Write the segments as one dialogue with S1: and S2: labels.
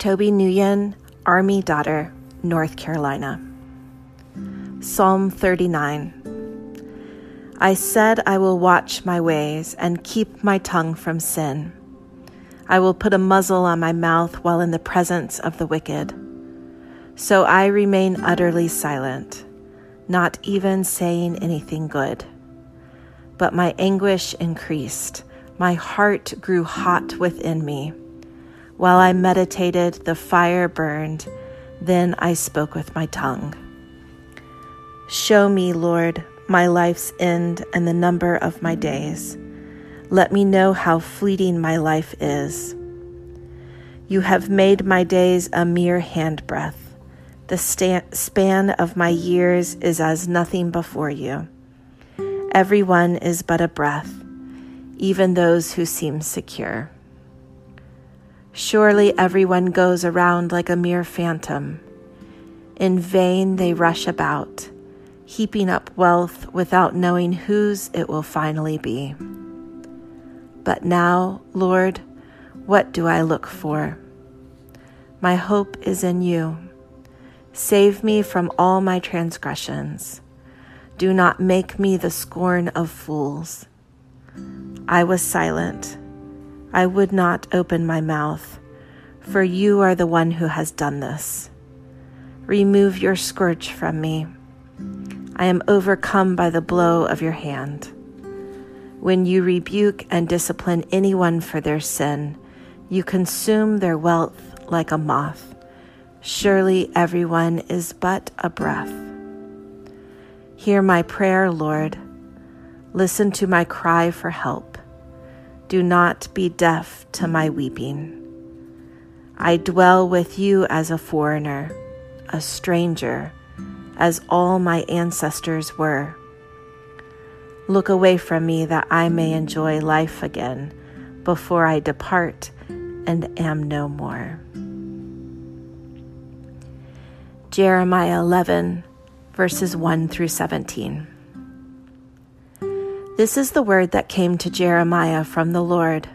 S1: Toby Nguyen, Army Daughter, North Carolina. Psalm 39 I said, I will watch my ways and keep my tongue from sin. I will put a muzzle on my mouth while in the presence of the wicked. So I remain utterly silent, not even saying anything good. But my anguish increased, my heart grew hot within me. While I meditated, the fire burned. Then I spoke with my tongue. Show me, Lord, my life's end and the number of my days. Let me know how fleeting my life is. You have made my days a mere handbreadth. The sta- span of my years is as nothing before you. Everyone is but a breath, even those who seem secure. Surely everyone goes around like a mere phantom. In vain they rush about, heaping up wealth without knowing whose it will finally be. But now, Lord, what do I look for? My hope is in you. Save me from all my transgressions. Do not make me the scorn of fools. I was silent I would not open my mouth, for you are the one who has done this. Remove your scourge from me. I am overcome by the blow of your hand. When you rebuke and discipline anyone for their sin, you consume their wealth like a moth. Surely everyone is but a breath. Hear my prayer, Lord. Listen to my cry for help. Do not be deaf to my weeping. I dwell with you as a foreigner, a stranger, as all my ancestors were. Look away from me that I may enjoy life again before I depart and am no more. Jeremiah 11, verses 1 through 17. This is the word that came to Jeremiah from the Lord.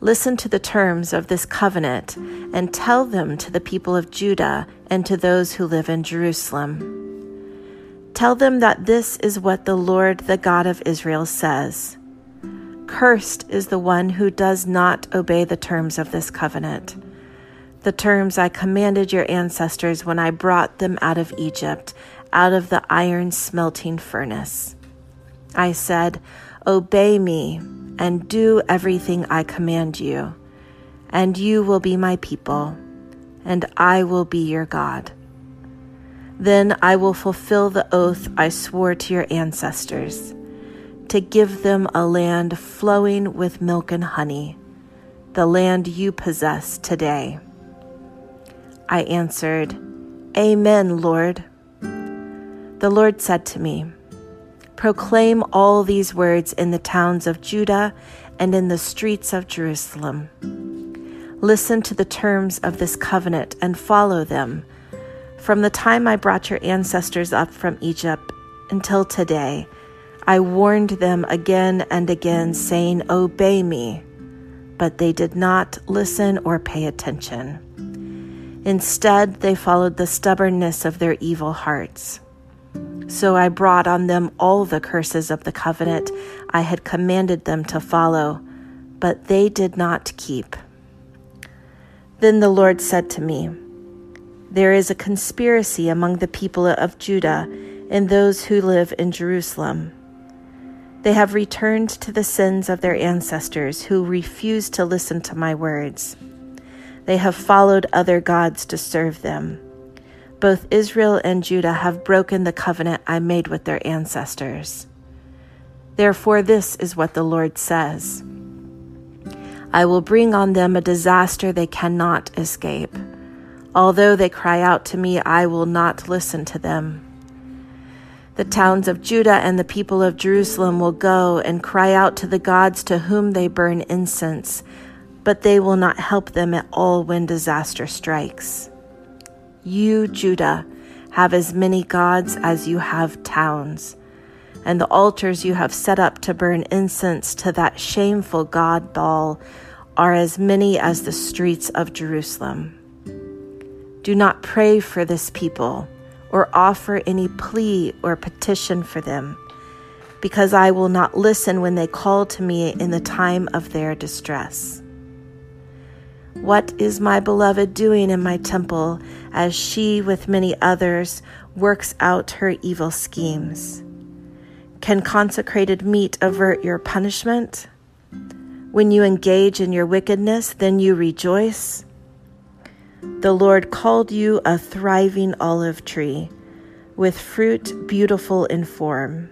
S1: Listen to the terms of this covenant and tell them to the people of Judah and to those who live in Jerusalem. Tell them that this is what the Lord, the God of Israel, says Cursed is the one who does not obey the terms of this covenant, the terms I commanded your ancestors when I brought them out of Egypt, out of the iron smelting furnace. I said, Obey me and do everything I command you, and you will be my people, and I will be your God. Then I will fulfill the oath I swore to your ancestors to give them a land flowing with milk and honey, the land you possess today. I answered, Amen, Lord. The Lord said to me, Proclaim all these words in the towns of Judah and in the streets of Jerusalem. Listen to the terms of this covenant and follow them. From the time I brought your ancestors up from Egypt until today, I warned them again and again, saying, Obey me. But they did not listen or pay attention. Instead, they followed the stubbornness of their evil hearts. So I brought on them all the curses of the covenant I had commanded them to follow, but they did not keep. Then the Lord said to me, There is a conspiracy among the people of Judah and those who live in Jerusalem. They have returned to the sins of their ancestors who refused to listen to my words. They have followed other gods to serve them both Israel and Judah have broken the covenant I made with their ancestors. Therefore, this is what the Lord says I will bring on them a disaster they cannot escape. Although they cry out to me, I will not listen to them. The towns of Judah and the people of Jerusalem will go and cry out to the gods to whom they burn incense, but they will not help them at all when disaster strikes. You, Judah, have as many gods as you have towns, and the altars you have set up to burn incense to that shameful god Baal are as many as the streets of Jerusalem. Do not pray for this people or offer any plea or petition for them, because I will not listen when they call to me in the time of their distress. What is my beloved doing in my temple as she, with many others, works out her evil schemes? Can consecrated meat avert your punishment? When you engage in your wickedness, then you rejoice. The Lord called you a thriving olive tree, with fruit beautiful in form.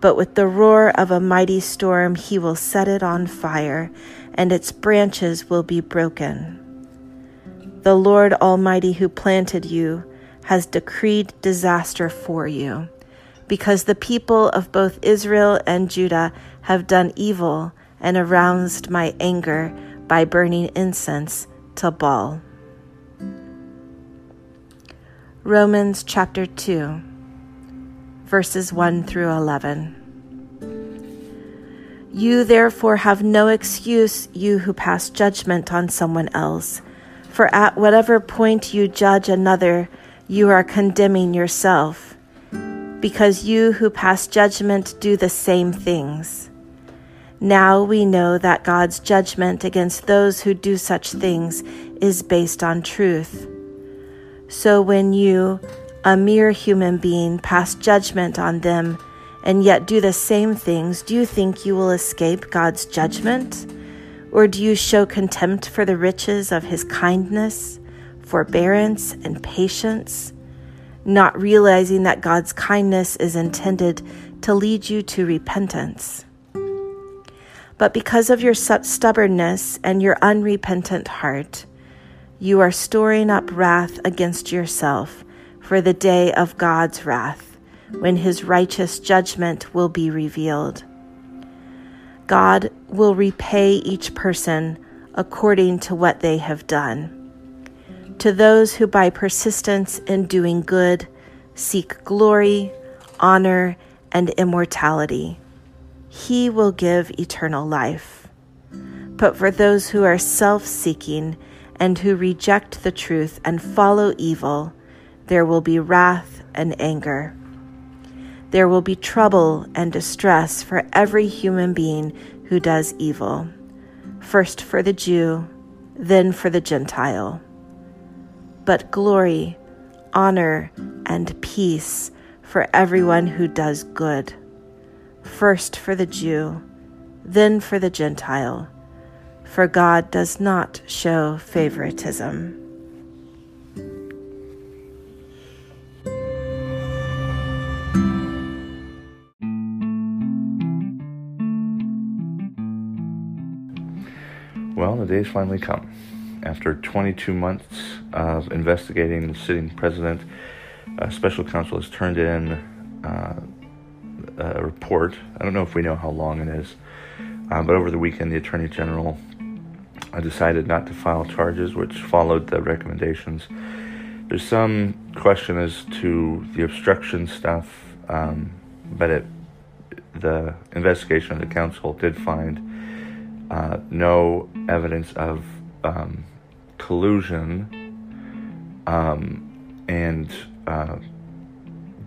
S1: But with the roar of a mighty storm, he will set it on fire, and its branches will be broken. The Lord Almighty, who planted you, has decreed disaster for you, because the people of both Israel and Judah have done evil and aroused my anger by burning incense to Baal. Romans chapter 2, verses 1 through 11. You therefore have no excuse, you who pass judgment on someone else, for at whatever point you judge another, you are condemning yourself, because you who pass judgment do the same things. Now we know that God's judgment against those who do such things is based on truth. So when you, a mere human being, pass judgment on them and yet do the same things, do you think you will escape God's judgment? Or do you show contempt for the riches of his kindness, forbearance, and patience, not realizing that God's kindness is intended to lead you to repentance? But because of your stubbornness and your unrepentant heart, you are storing up wrath against yourself for the day of God's wrath, when his righteous judgment will be revealed. God will repay each person according to what they have done. To those who by persistence in doing good seek glory, honor, and immortality, he will give eternal life. But for those who are self seeking and who reject the truth and follow evil, there will be wrath and anger. There will be trouble and distress for every human being who does evil, first for the Jew, then for the Gentile. But glory, honor, and peace for everyone who does good, first for the Jew, then for the Gentile for God does not show favoritism.
S2: The day's finally come. After 22 months of investigating the sitting president, a special counsel has turned in uh, a report. I don't know if we know how long it is, uh, but over the weekend, the Attorney General decided not to file charges, which followed the recommendations. There's some question as to the obstruction stuff, um, but it, the investigation of the counsel did find uh, no evidence of um, collusion um, and uh,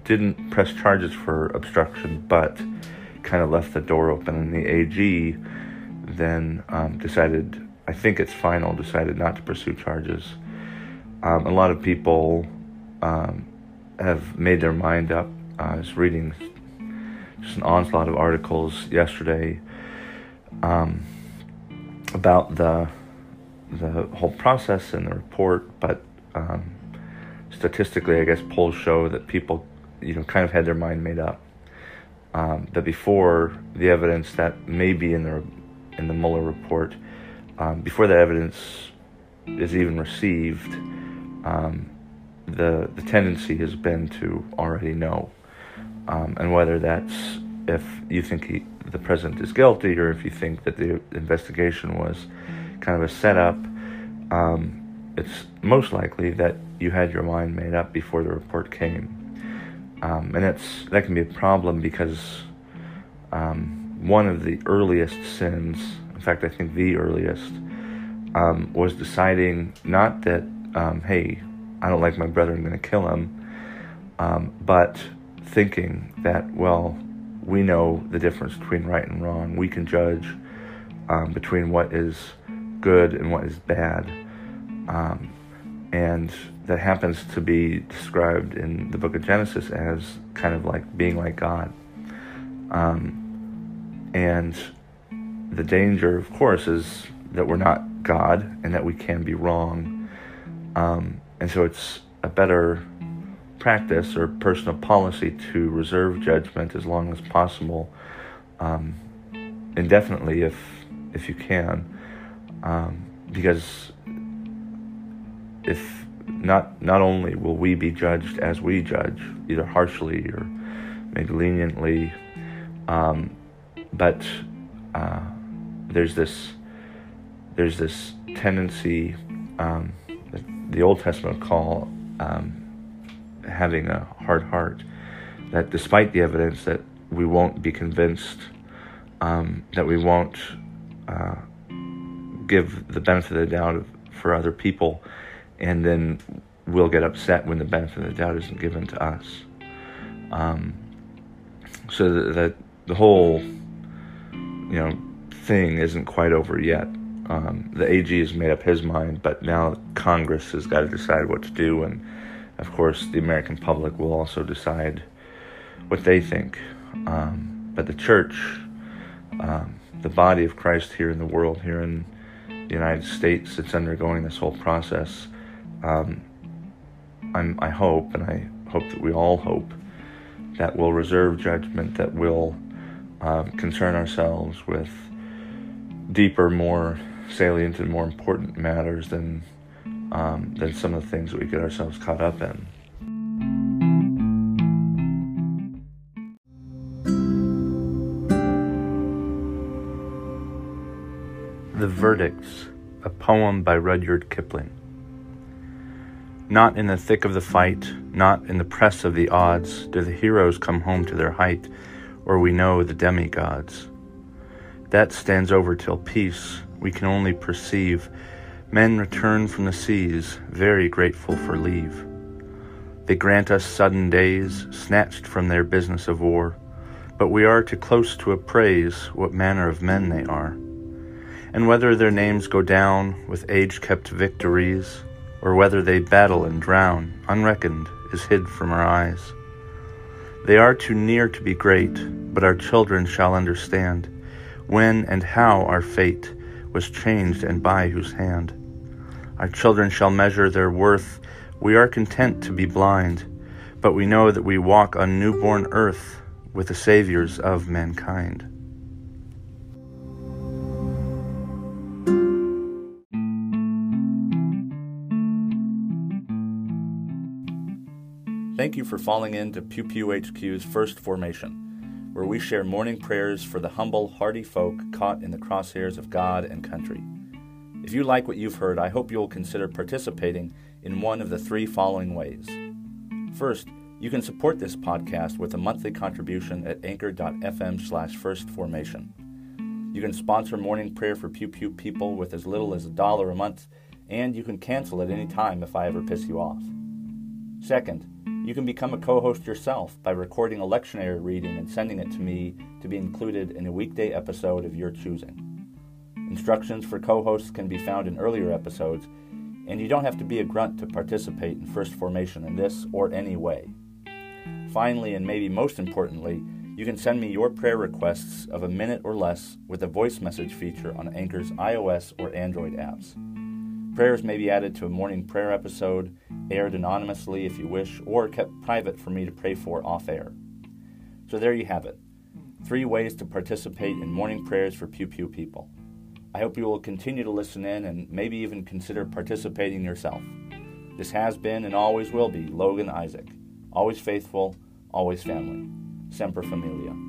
S2: didn't press charges for obstruction, but kind of left the door open. And the AG then um, decided I think it's final, decided not to pursue charges. Um, a lot of people um, have made their mind up. I was reading just an onslaught of articles yesterday um, about the the whole process and the report, but um, statistically, I guess polls show that people, you know, kind of had their mind made up. Um, that before the evidence that may be in the in the Mueller report, um, before that evidence is even received, um, the the tendency has been to already know, um, and whether that's if you think he, the president is guilty or if you think that the investigation was kind of a setup, um, it's most likely that you had your mind made up before the report came, um, and it's that can be a problem because um, one of the earliest sins, in fact, I think the earliest, um, was deciding not that um, hey, I don't like my brother, I'm going to kill him, um, but thinking that well, we know the difference between right and wrong. We can judge um, between what is good and what is bad. Um, and that happens to be described in the book of Genesis as kind of like being like God. Um, and the danger, of course, is that we're not God and that we can be wrong. Um, and so it's a better practice or personal policy to reserve judgment as long as possible, um, indefinitely if if you can, um, because if not not only will we be judged as we judge, either harshly or maybe leniently, um, but uh, there's this there's this tendency um, that the Old Testament call um, having a hard heart. That despite the evidence, that we won't be convinced, um, that we won't uh, give the benefit of the doubt for other people, and then we'll get upset when the benefit of the doubt isn't given to us. Um, so that, that, the whole, you know, thing isn't quite over yet. Um, the AG has made up his mind, but now Congress has got to decide what to do, and of course, the American public will also decide what they think. Um, but the church, um, the body of Christ here in the world, here in the United States, it's undergoing this whole process. Um, i hope, and I hope that we all hope, that we'll reserve judgment, that we'll um, concern ourselves with deeper, more salient, and more important matters than um, than some of the things that we get ourselves caught up in. The Verdicts, a poem by Rudyard Kipling. Not in the thick of the fight, not in the press of the odds, do the heroes come home to their height, or we know the demigods. That stands over till peace, we can only perceive Men return from the seas, very grateful for leave. They grant us sudden days, snatched from their business of war, but we are too close to appraise what manner of men they are. And whether their names go down with age kept victories, or whether they battle and drown, unreckoned, is hid from our eyes. They are too near to be great, but our children shall understand when and how our fate was changed and by whose hand. Our children shall measure their worth. We are content to be blind, but we know that we walk on newborn earth with the Saviors of mankind. Thank you for falling into Pew Pew HQ's first formation, where we share morning prayers for the humble, hardy folk caught in the crosshairs of God and country. If you like what you've heard, I hope you'll consider participating in one of the three following ways. First, you can support this podcast with a monthly contribution at anchor.fm slash firstformation. You can sponsor morning prayer for Pew Pew people with as little as a dollar a month, and you can cancel at any time if I ever piss you off. Second, you can become a co host yourself by recording a lectionary reading and sending it to me to be included in a weekday episode of your choosing. Instructions for co hosts can be found in earlier episodes, and you don't have to be a grunt to participate in First Formation in this or any way. Finally, and maybe most importantly, you can send me your prayer requests of a minute or less with a voice message feature on Anchor's iOS or Android apps. Prayers may be added to a morning prayer episode, aired anonymously if you wish, or kept private for me to pray for off air. So there you have it three ways to participate in morning prayers for Pew Pew people. I hope you will continue to listen in and maybe even consider participating yourself. This has been and always will be Logan Isaac. Always faithful, always family. Semper Familia.